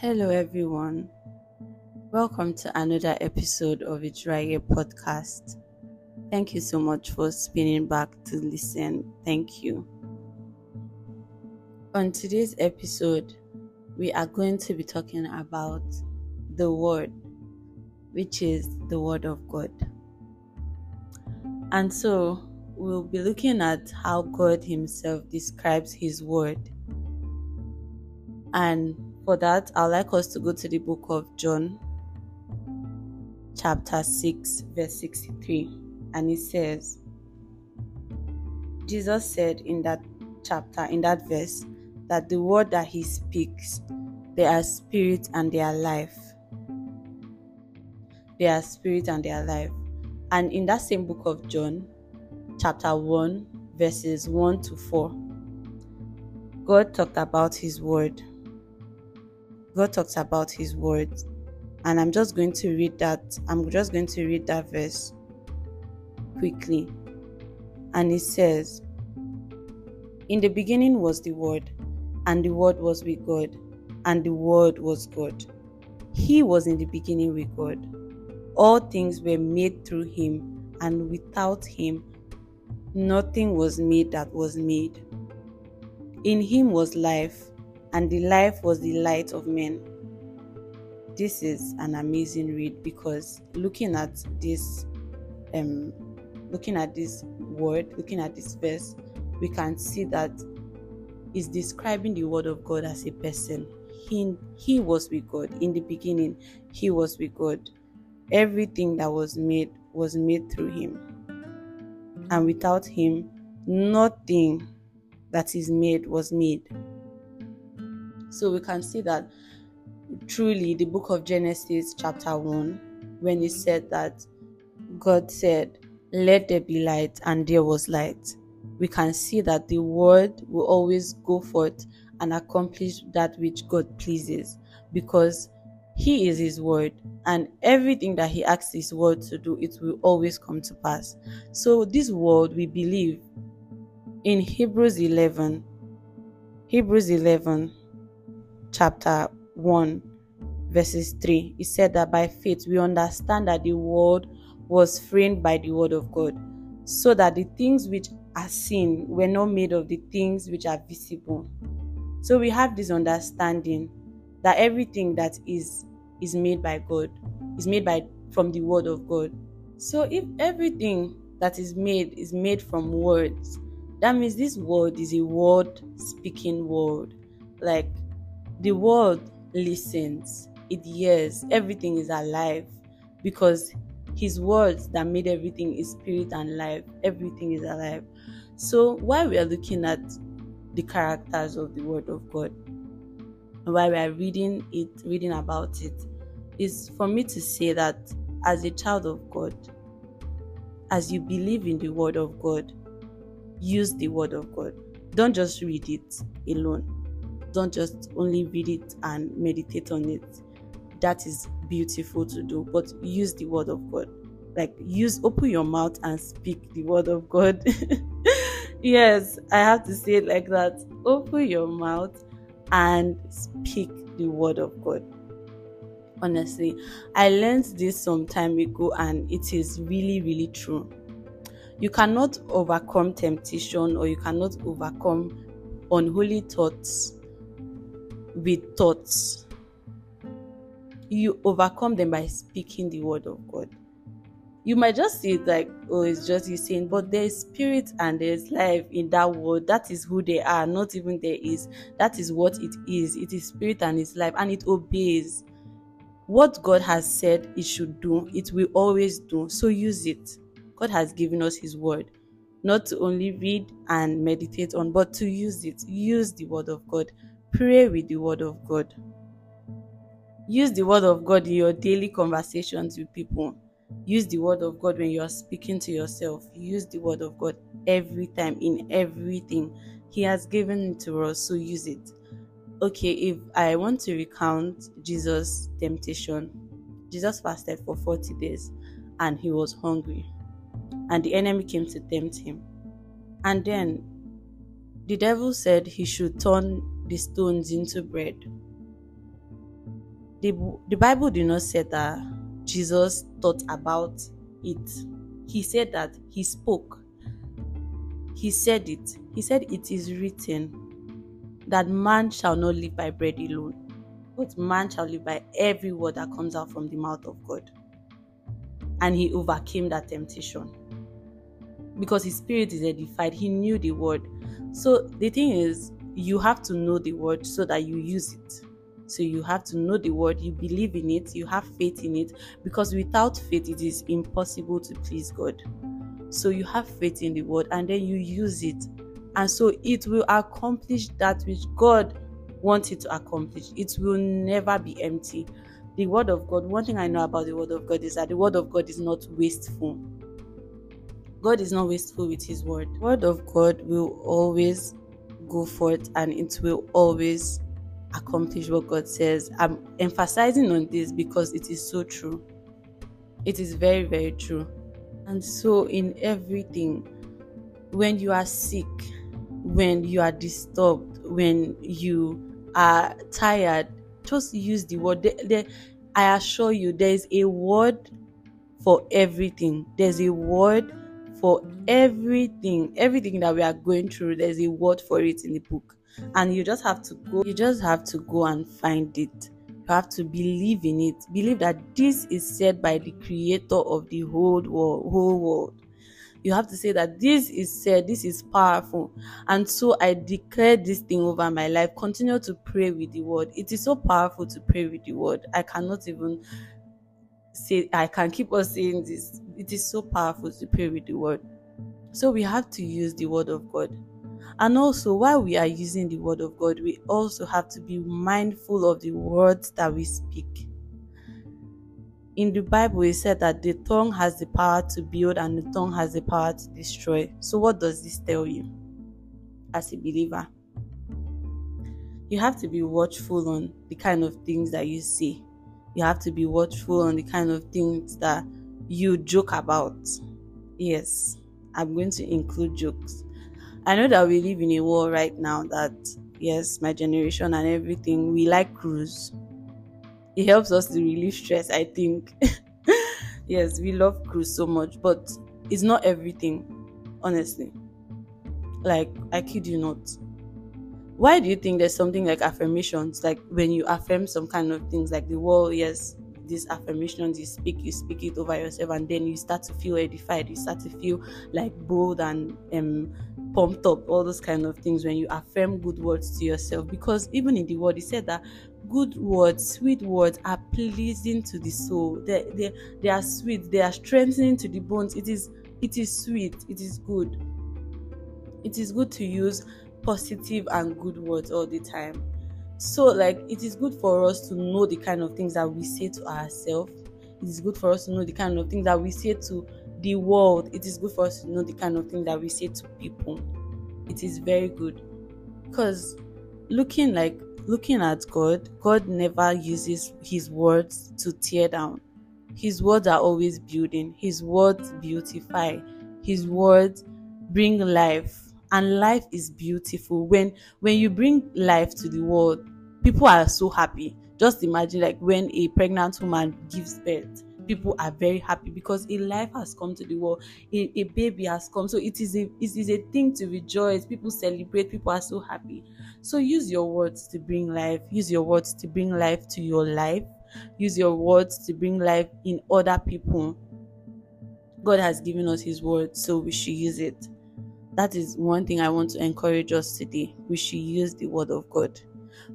Hello, everyone. Welcome to another episode of the Itraye podcast. Thank you so much for spinning back to listen. Thank you. On today's episode, we are going to be talking about the Word, which is the Word of God. And so, we'll be looking at how God Himself describes His Word. And for that, I'd like us to go to the book of John, chapter 6, verse 63. And it says, Jesus said in that chapter, in that verse, that the word that he speaks, they are spirit and they are life. They are spirit and they are life. And in that same book of John, chapter 1, verses 1 to 4, God talked about his word God talks about his word. And I'm just going to read that. I'm just going to read that verse quickly. And it says, In the beginning was the Word, and the Word was with God, and the Word was God. He was in the beginning with God. All things were made through him, and without him, nothing was made that was made. In him was life and the life was the light of men. This is an amazing read because looking at this, um, looking at this word, looking at this verse, we can see that is describing the word of God as a person. He, he was with God in the beginning. He was with God. Everything that was made was made through him. And without him, nothing that is made was made. So we can see that truly the book of Genesis, chapter 1, when it said that God said, Let there be light, and there was light, we can see that the word will always go forth and accomplish that which God pleases because He is His word, and everything that He asks His word to do, it will always come to pass. So, this word we believe in Hebrews 11, Hebrews 11, chapter 1, verses 3, it said that by faith we understand that the world was framed by the word of God, so that the things which are seen were not made of the things which are visible. So we have this understanding that everything that is is made by God, is made by from the word of God. So if everything that is made is made from words, that means this word is a word speaking word. Like the world listens, it hears, everything is alive because his words that made everything is spirit and life, everything is alive. So while we are looking at the characters of the word of God, while we are reading it, reading about it, is for me to say that as a child of God, as you believe in the word of God, use the word of God. Don't just read it alone don't just only read it and meditate on it. That is beautiful to do, but use the word of God. Like use open your mouth and speak the word of God. yes, I have to say it like that. Open your mouth and speak the word of God. Honestly, I learned this some time ago and it is really, really true. You cannot overcome temptation or you cannot overcome unholy thoughts with thoughts. You overcome them by speaking the word of God. You might just see it like, oh, it's just you saying, but there's spirit and there's life in that word. That is who they are, not even there is. That is what it is. It is spirit and it's life, and it obeys. What God has said it should do, it will always do. So use it. God has given us His word not to only read and meditate on, but to use it. Use the word of God. Pray with the Word of God. Use the Word of God in your daily conversations with people. Use the Word of God when you are speaking to yourself. Use the Word of God every time in everything. He has given it to us, so use it. Okay, if I want to recount Jesus' temptation, Jesus fasted for 40 days and he was hungry, and the enemy came to tempt him. And then the devil said he should turn the stones into bread. the, the Bible did not say that Jesus thought about it. He said that he spoke. He said it. He said, It is written that man shall not live by bread alone, but man shall live by every word that comes out from the mouth of God. And he overcame that temptation because his spirit is edified. He knew the word. So the thing is, you have to know the word so that you use it. So you have to know the word, you believe in it, you have faith in it, because without faith, it is impossible to please God. So you have faith in the word and then you use it. And so it will accomplish that which God wants it to accomplish. It will never be empty. The word of God, one thing I know about the word of God is that the word of God is not wasteful. God is not wasteful with his word. Word of God will always go forth and it will always accomplish what God says. I'm emphasizing on this because it is so true. It is very, very true. And so, in everything, when you are sick, when you are disturbed, when you are tired, just use the word. The, the, I assure you, there is a word for everything. There's a word for everything. Everything that we are going through, there's a word for it in the book. And you just have to go you just have to go and find it. You have to believe in it. Believe that this is said by the creator of the whole world whole world. You have to say that this is said this is powerful. And so i declare this thing over my life. Continue to pray with the word. It is so powerful to pray with the word. I cannot even say i can keep on saying this it is so powerful to pray with the word so we have to use the word of god and also, while we are using the word of God, we also have to be mindful of the words that we speak. In the Bible, it said that the tongue has the power to build and the tongue has the power to destroy. So, what does this tell you as a believer? You have to be watchful on the kind of things that you say. You have to be watchful on the kind of things that you joke about. Yes, I'm going to include jokes I know that we live in a world right now that, yes, my generation and everything, we like cruise. It helps us to relieve stress, I think. yes, we love cruise so much, but it's not everything, honestly. Like, I kid you not. Why do you think there's something like affirmations? Like when you affirm some kind of things, like the world, yes, these affirmations you speak you speak it over yourself and then you start to feel edified. You start to feel like bold and um pumped up all those kind of things when you affirm good words to yourself. Because even in the word he said that good words sweet words are pleasing to the soul. They, they they are sweet. They are strengthening to the bones. It is it is sweet. It is good. It is good to use positive and good words all the time so, like, it is good for us to know the kind of things that we say to ourselves. It is good for us to know the kind of things that we say to the world. It is good for us to know the kind of things that we say to people. It is very good. Because looking like looking at God, God never uses his words to tear down. His words are always building. His words beautify. His words bring life and life is beautiful when when you bring life to the world people are so happy. Just imagine like when a pregnant woman gives birth people are very happy because a life has come to the world. A, a baby has come. So it is a it is a thing to rejoice. People celebrate. People are so happy. So use your words to bring life. Use your words to bring life to your life. Use your words to bring life in other people. God has given us his word so we should use it. That is one thing I want to encourage us today. We should use the word of God.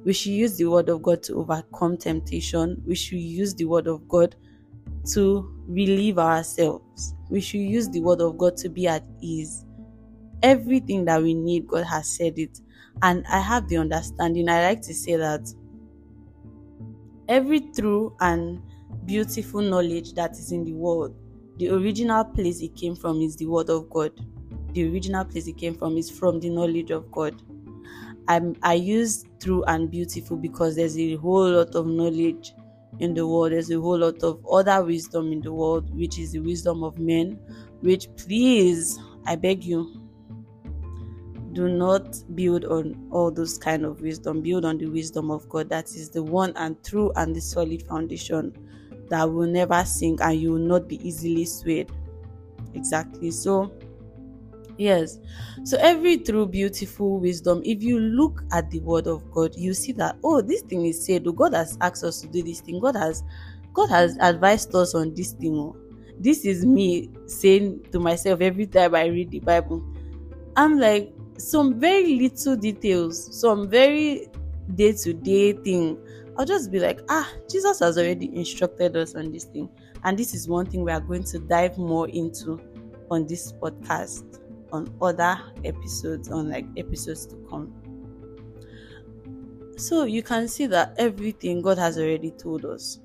We should use the word of God to overcome temptation. We should use the word of God to relieve ourselves. We should use the word of God to be at ease. Everything that we need, God has said it. And I have the understanding. I like to say that every true and beautiful knowledge that is in the world, the original place it came from is the word of God the original place it came from is from the knowledge of God. I'm, I use true and beautiful because there's a whole lot of knowledge in the world. There's a whole lot of other wisdom in the world, which is the wisdom of men. Which, please, I beg you, do not build on all those kind of wisdom build on the wisdom of god that is the one and true and the solid foundation that will never sink and you will not be easily swayed exactly so yes. So every true beautiful wisdom if you look at the word of god you see that oh this thing is said oh god has asked us to do this thing. God has god has advised us on this thing oh. This is me saying to myself every time i read the bible. I'm like some very little details some very day-to-day thing i'll just be like ah jesus has already instructed us on this thing. And this is one thing we are going to dive more into on this podcast on other episodes on like episodes to come. So you can see that everything god has already told us.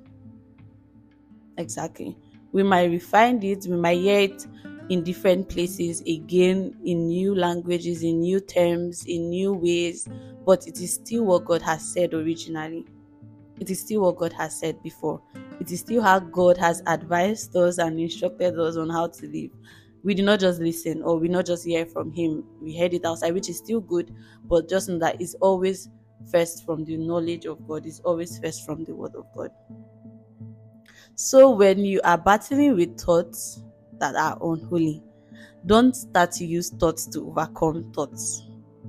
Exactly. We might refine it we might hear it in different places again in new languages in new terms in new ways but it is still what god has said originally. It is still what god has said before. It is still how god has advised us and instructed us on how to live we did not just listen or we not just hear from him. We heard it outside which is still good but just know that it's always first from the knowledge of god. It's always first from the word of god. So when you are battling with thoughts that are unholy don't start to use thoughts to overcome thoughts.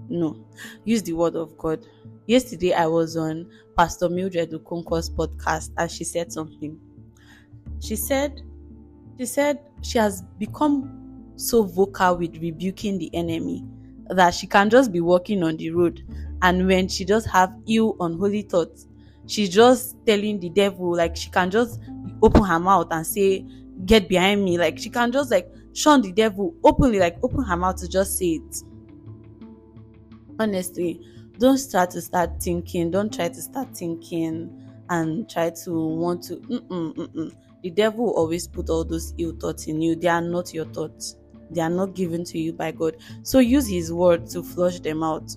No. Use the word of god. Yesterday i was on pastor mildred okonkwo's podcast and she said something. She said she said she has become so vocal with rebuking the enemy that she can just be walking on the road. And when she just have ill unholy thoughts she's just telling the devil like she can just open her mouth and say get behind me. Like she can just like shun the devil openly like open her mouth to just say it. Honestly don't start to start thinking don't try to start thinking and try to want to mm-mm, mm-mm. the devil always put all those ill thoughts in you. They are not your thoughts they are not given to you by God. So use His word to flush them out.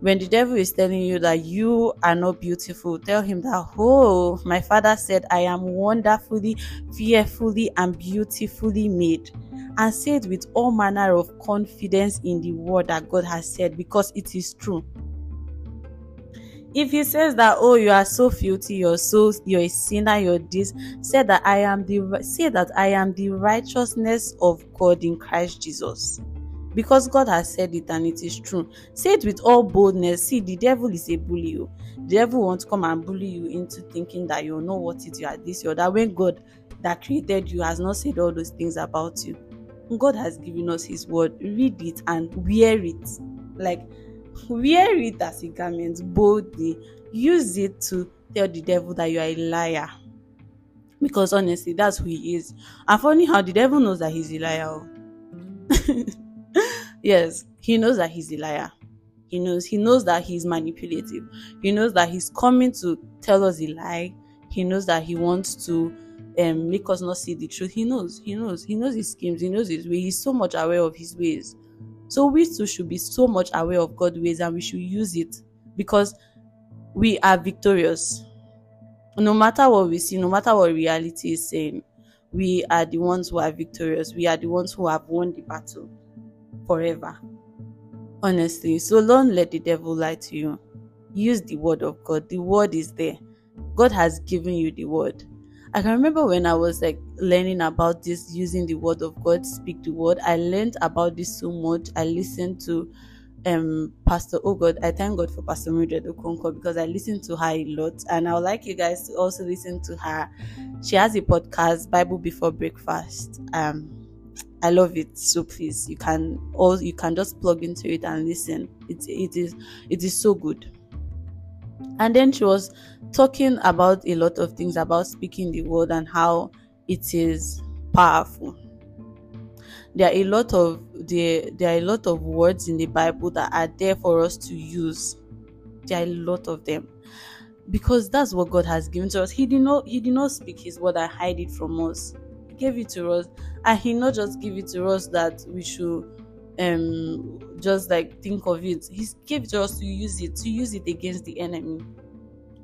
When the devil is telling you that you are not beautiful, tell him that, oh, my father said, I am wonderfully, fearfully, and beautifully made. And say it with all manner of confidence in the word that God has said because it is true if he says that oh you are so filthy you're so you're a sinner you're this say that i am the say that i am the righteousness of god in christ jesus. Because god has said it and it is true. Say it with all boldness. See the devil is a bully you oh. the devil wants to come and bully you into thinking that you know what it you are this or that. When god that created you has not said all those things about you god has given us his word. Read it and wear it. Like Wear it as a garment boldly. Use it to tell the devil that you are a liar. Because honestly, that's who he is. And funny how the devil knows that he's a liar. Oh. yes, he knows that he's a liar. He knows he knows that he's manipulative. He knows that he's coming to tell us a lie. He knows that he wants to um, make us not see the truth. He knows, he knows, he knows his schemes, he knows his way. He's so much aware of his ways. So we too should be so much aware of God's ways and we should use it because we are victorious. No matter what we see, no matter what reality is saying, we are the ones who are victorious. We are the ones who have won the battle forever. Honestly, so don't let the devil lie to you. Use the word of God. The word is there. God has given you the word. I can remember when I was like learning about this, using the word of God, speak the word. I learned about this so much. I listened to um Pastor Oh God. I thank God for Pastor Mildred Okonkwo because I listened to her a lot, and I would like you guys to also listen to her. She has a podcast, Bible Before Breakfast. Um, I love it. So please, you can all you can just plug into it and listen. It it is it is so good. And then she was talking about a lot of things about speaking the word and how it is powerful. There are a lot of there, there are a lot of words in the Bible that are there for us to use. There are a lot of them. Because that's what God has given to us. He did not He did not speak his word and hide it from us. He gave it to us. And he not just give it to us that we should um just like think of it. He gave it to us to use it, to use it against the enemy.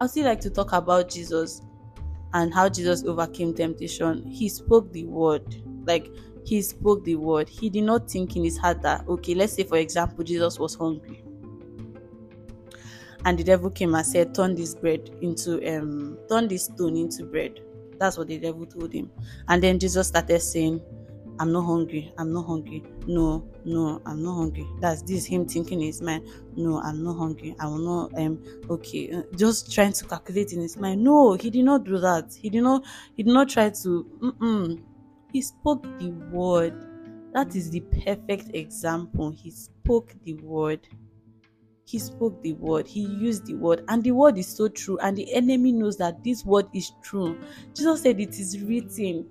I still like to talk about Jesus and how Jesus overcame temptation. He spoke the word. Like he spoke the word. He did not think in his heart that, okay, let's say, for example, Jesus was hungry. And the devil came and said, Turn this bread into, um, turn this stone into bread. That's what the devil told him. And then Jesus started saying, I'm not hungry. I'm not hungry. No, no, I'm not hungry. That's this him thinking in his mind. No, I'm not hungry. I will not. Um, okay, uh, just trying to calculate in his mind. No, he did not do that. He did not. He did not try to. Mm-mm. He spoke the word. That is the perfect example. He spoke the word. He spoke the word. He used the word, and the word is so true. And the enemy knows that this word is true. Jesus said, "It is written."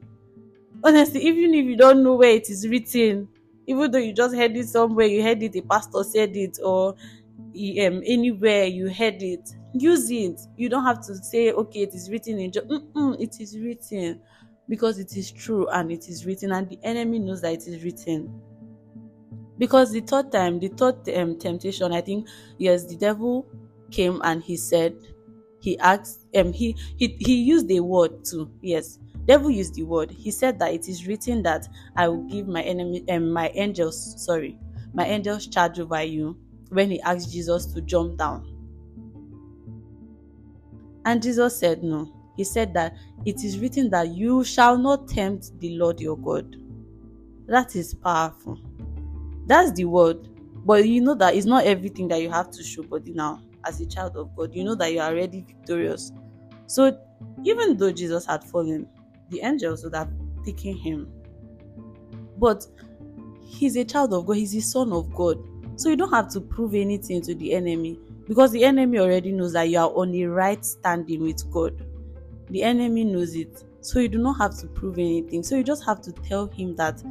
Honestly even if you don't know where it is written even though you just heard it somewhere you heard it a pastor said it or um, anywhere you heard it use it. You don't have to say okay it is written in just it is written because it is true and it is written and the enemy knows that it is written. Because the third time the third um, temptation i think yes the devil came and he said he asked um he he, he used a word too yes devil used the word. He said that it is written that i will give my enemy and um, my angels sorry my angels charge over you when he asked jesus to jump down. And jesus said no. He said that it is written that you shall not tempt the lord your god. That is powerful. That's the word. But you know that it's not everything that you have to show body now. As a child of god you know that you are already victorious. So even though jesus had fallen the angels would have taken him. But he's a child of God, he's the son of God. So you don't have to prove anything to the enemy because the enemy already knows that you are on the right standing with God. The enemy knows it. So you do not have to prove anything. So you just have to tell him that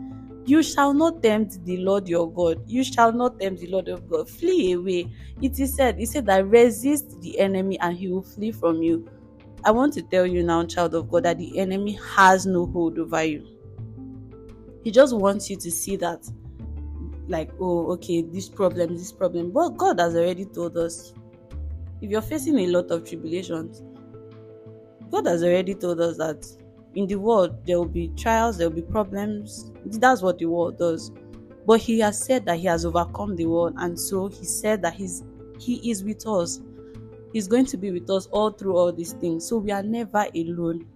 you shall not tempt the Lord your God. You shall not tempt the Lord of God. Flee away. It is said, he said that resist the enemy and he will flee from you. I want to tell you now, child of God, that the enemy has no hold over you. He just wants you to see that, like, oh, okay, this problem, this problem. But God has already told us if you're facing a lot of tribulations, God has already told us that in the world there will be trials, there will be problems. That's what the world does. But He has said that He has overcome the world, and so He said that He's He is with us. He's going to be with us all through all these things. So we are never alone.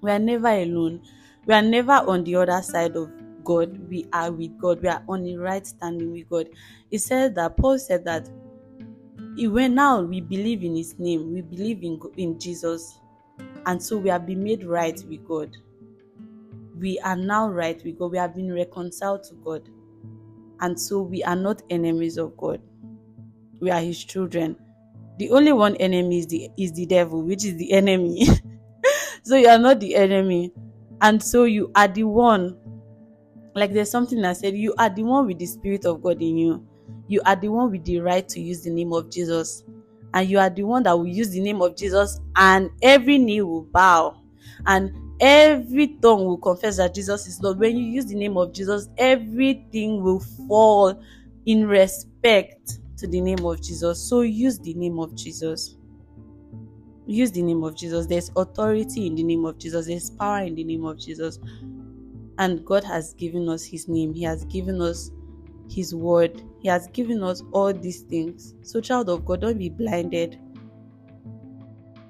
We are never alone. We are never on the other side of God. We are with God. We are on the right standing with God. He said that Paul said that when now we believe in his name, we believe in, in Jesus, and so we have been made right with God. We are now right with God. We have been reconciled to God. And so we are not enemies of God. We are his children the only one enemy is the is the devil which is the enemy. So you are not the enemy. And so you are the one. Like there's something i said you are the one with the spirit of god in you. You are the one with the right to use the name of jesus. And you are the one that will use the name of jesus and every knee will bow. And every tongue will confess that jesus is lord. When you use the name of jesus everything will fall in respect to the name of Jesus. So use the name of Jesus. Use the name of Jesus. There's authority in the name of Jesus, there's power in the name of Jesus. And God has given us His name, He has given us His word, He has given us all these things. So, child of God, don't be blinded.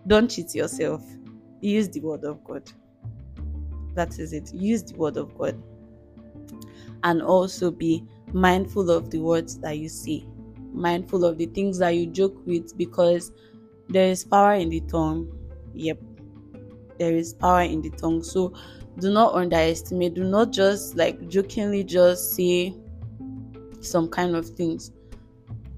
Don't cheat yourself. Use the word of God. That is it. Use the word of God. And also be mindful of the words that you say mindful of the things that you joke with because there is power in the tongue. Yep, there is power in the tongue. So do not underestimate, do not just like jokingly just say some kind of things.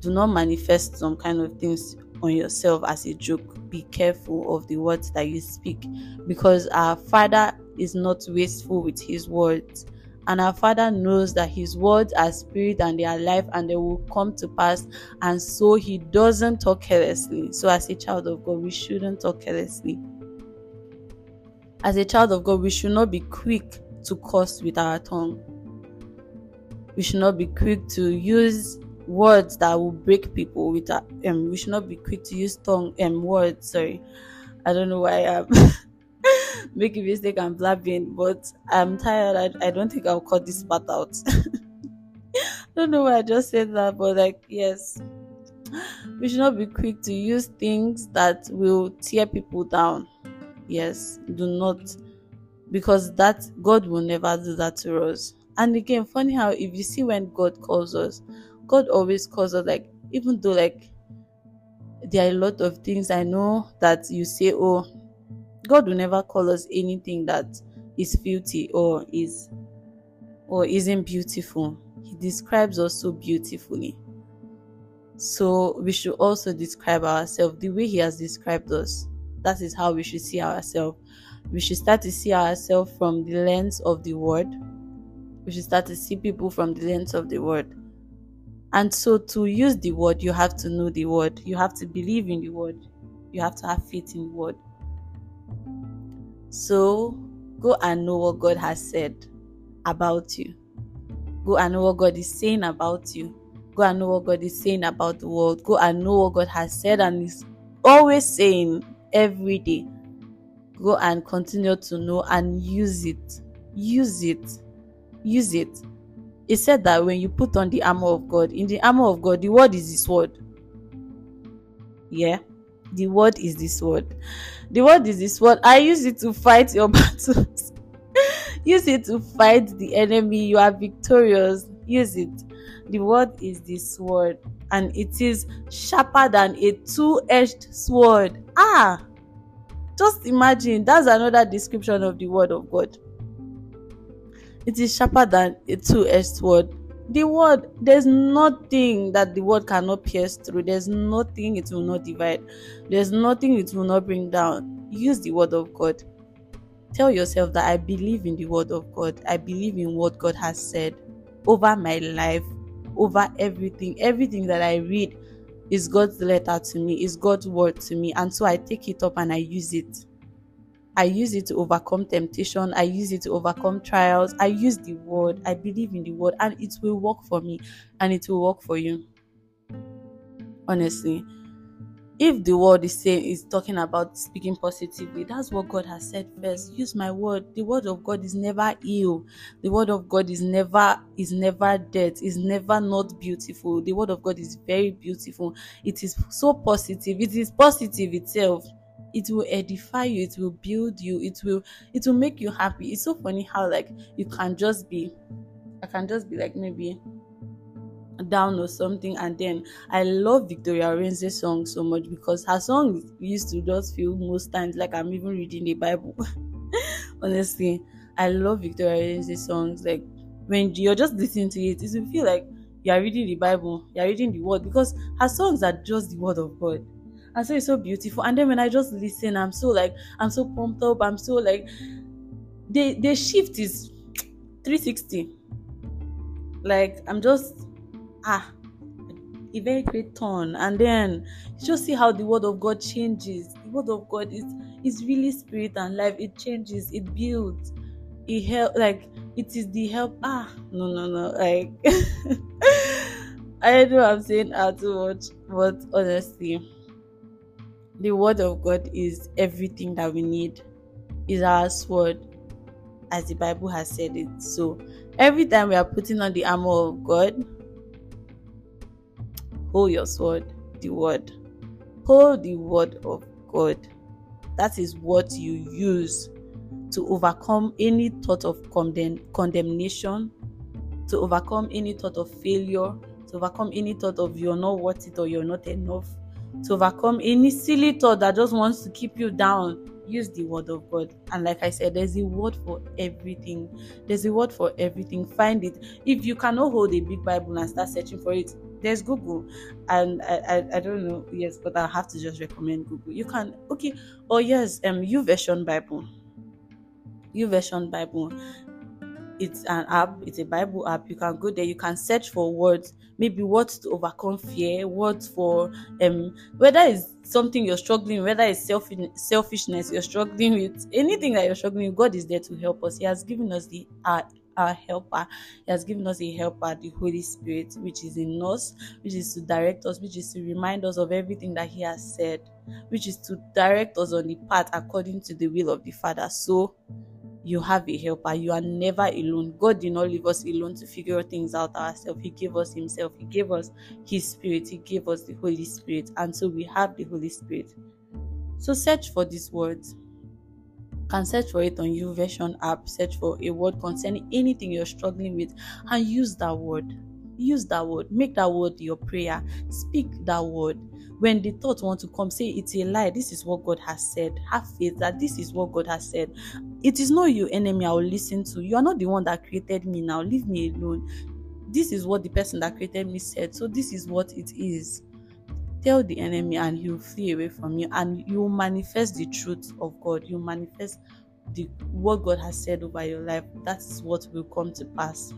Do not manifest some kind of things on yourself as a joke. Be careful of the words that you speak because our Father is not wasteful with His words and our Father knows that His words are spirit and they are life and they will come to pass. And so He doesn't talk carelessly. So, as a child of God, we shouldn't talk carelessly. As a child of God, we should not be quick to curse with our tongue. We should not be quick to use words that will break people with our, um we should not be quick to use tongue and um, words sorry i don't know why i'm make a mistake and blabbing, but I'm tired. I, I don't think I'll cut this part out. don't know why I just said that, but like, yes, we should not be quick to use things that will tear people down. Yes, do not, because that God will never do that to us. And again, funny how if you see when God calls us, God always calls us like, even though like there are a lot of things I know that you say, oh, God will never call us anything that is filthy or is or isn't beautiful. He describes us so beautifully. So we should also describe ourselves the way He has described us. That is how we should see ourselves. We should start to see ourselves from the lens of the Word. We should start to see people from the lens of the Word. And so to use the Word, you have to know the Word. You have to believe in the Word. You have to have faith in the Word. So go and know what God has said about you. Go and know what God is saying about you. Go and know what God is saying about the world. Go and know what God has said and is always saying every day. Go and continue to know and use it. Use it. Use it. It said that when you put on the armor of God, in the armor of God, the word is His word. Yeah the word is this word. The word is this word. I use it to fight your battles. Use it to fight the enemy. You are victorious. Use it. The word is this word and it is sharper than a two-edged sword. Ah! Just imagine. That's another description of the word of god. It is sharper than a two-edged sword the word there's nothing that the word cannot pierce through. There's nothing it will not divide. There's nothing it will not bring down. Use the word of god. Tell yourself that i believe in the word of god. I believe in what god has said over my life over everything. Everything that i read is god's letter to me is god's word to me. And so i take it up and i use it I use it to overcome temptation. I use it to overcome trials. I use the word. I believe in the word and it will work for me and it will work for you. Honestly, if the word is saying is talking about speaking positively, that's what God has said first. Use my word. The word of God is never ill. The word of God is never is never dead. Is never not beautiful. The word of God is very beautiful. It is so positive. It is positive itself it will edify you it will build you it will it will make you happy. It's so funny how like you can just be i can just be like maybe down or something and then i love victoria Orenze's song so much because her song used to just feel most times like i'm even reading the bible. Honestly i love victoria Orenze's songs like when you're just listening to it it will feel like you are reading the bible you are reading the word because her songs are just the word of god and so it's so beautiful. And then when i just listen i'm so like i'm so pumped up. I'm so like the the shift is 360 like i'm just ah a very great turn. And then you just see how the word of god changes. The word of god is is really spirit and life. It changes. It builds. It help like it is the help ah no no no like i know i'm saying ah too much but honestly the word of God is everything that we need, is our sword, as the Bible has said it. So every time we are putting on the armor of God, hold your sword, the word. Hold the word of God. That is what you use to overcome any thought of condemn- condemnation, to overcome any thought of failure, to overcome any thought of you're not worth it or you're not enough to overcome any silly thought that just wants to keep you down. Use the word of god. And like i said there's a word for everything. There's a word for everything. Find it. If you cannot hold a big bible and start searching for it there's google. And i i, I don't know. Yes but i have to just recommend google. You can okay. Oh yes um YouVersion bible. YouVersion bible it's an app it's a bible app you can go there you can search for words maybe words to overcome fear words for um whether it's something you're struggling whether it's self selfishness you're struggling with anything that you're struggling with god is there to help us he has given us the our helper. He has given us a helper, the Holy Spirit, which is in us, which is to direct us, which is to remind us of everything that He has said, which is to direct us on the path according to the will of the Father. So you have a helper. You are never alone. God did not leave us alone to figure things out ourselves. He gave us Himself. He gave us His Spirit. He gave us the Holy Spirit. And so we have the Holy Spirit. So search for these words can search for it on YouVersion app, search for a word concerning anything you're struggling with, and use that word. Use that word. Make that word your prayer. Speak that word. When the thought want to come, say it's a lie. This is what God has said. Have faith that this is what God has said. It is not your enemy I will listen to. You are not the one that created me now. Leave me alone. This is what the person that created me said. So this is what it is tell the enemy and he'll flee away from you and you manifest the truth of god you manifest the what god has said over your life that is what will come to pass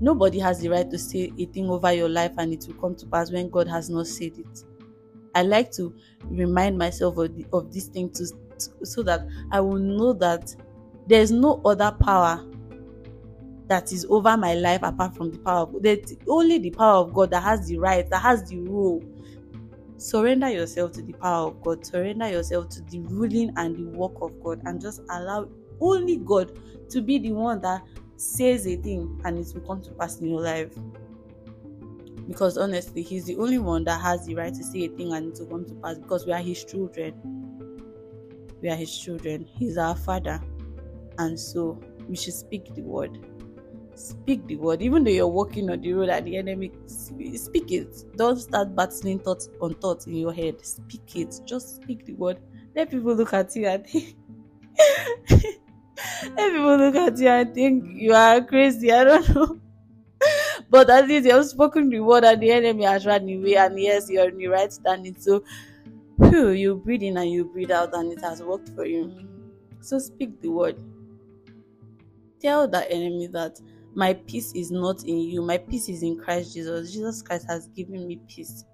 nobody has the right to say a thing over your life and it will come to pass when god has not said it i like to remind myself of, the, of this thing to, to so that i will know that there's no other power that is over my life apart from the power of God. only the power of God that has the right, that has the rule. Surrender yourself to the power of God. Surrender yourself to the ruling and the work of God, and just allow only God to be the one that says a thing and it will come to pass in your life. Because honestly, He's the only one that has the right to say a thing and it will come to pass because we are His children. We are His children. He's our Father. And so we should speak the word speak the word even though you're walking on the road and the enemy speak it don't start battling thoughts on thoughts in your head speak it just speak the word let people look at you and think people look at you and think you are crazy i don't know but at least you have spoken the word and the enemy has run away and yes you're in the right standing so whew, you breathe in and you breathe out and it has worked for you so speak the word tell the enemy that my peace is not in you. My peace is in Christ Jesus. Jesus Christ has given me peace.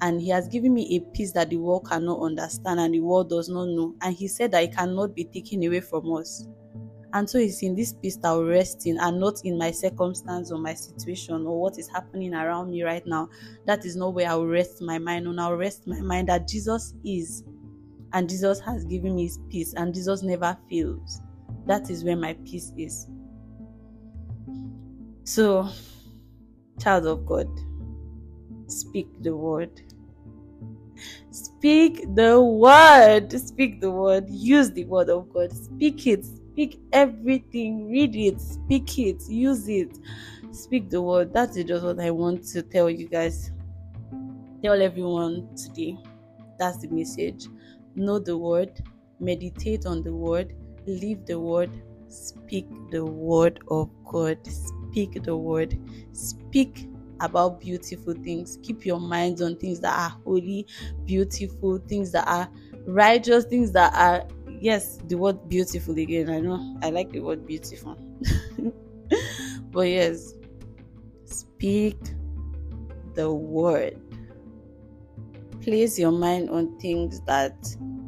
And he has given me a peace that the world cannot understand and the world does not know. And he said that it cannot be taken away from us. And so it's in this peace that will rest in and not in my circumstance or my situation or what is happening around me right now. That is not where I will rest my mind on. I will rest my mind that Jesus is. And Jesus has given me his peace and Jesus never fails. That is where my peace is. So, child of God, speak the word. Speak the word. Speak the word. Use the word of God. Speak it. Speak everything. Read it. Speak it. Use it. Speak the word. That is just what I want to tell you guys. Tell everyone today. That's the message. Know the word. Meditate on the word. Live the word. Speak the word of God speak the word. Speak about beautiful things. Keep your minds on things that are holy, beautiful, things that are righteous, things that are, yes, the word beautiful again. I know I like the word beautiful. but yes, speak the word. Place your mind on things that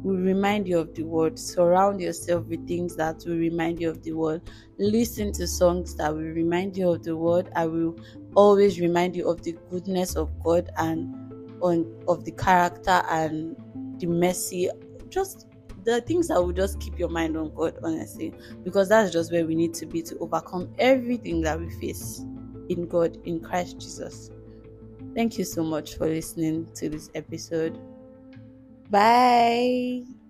will remind you of the word. Surround yourself with things that will remind you of the word. Listen to songs that will remind you of the word. I will always remind you of the goodness of God and on of the character and the mercy. Just the things that will just keep your mind on God, honestly, because that's just where we need to be to overcome everything that we face in God, in Christ Jesus. Thank you so much for listening to this episode. Bye.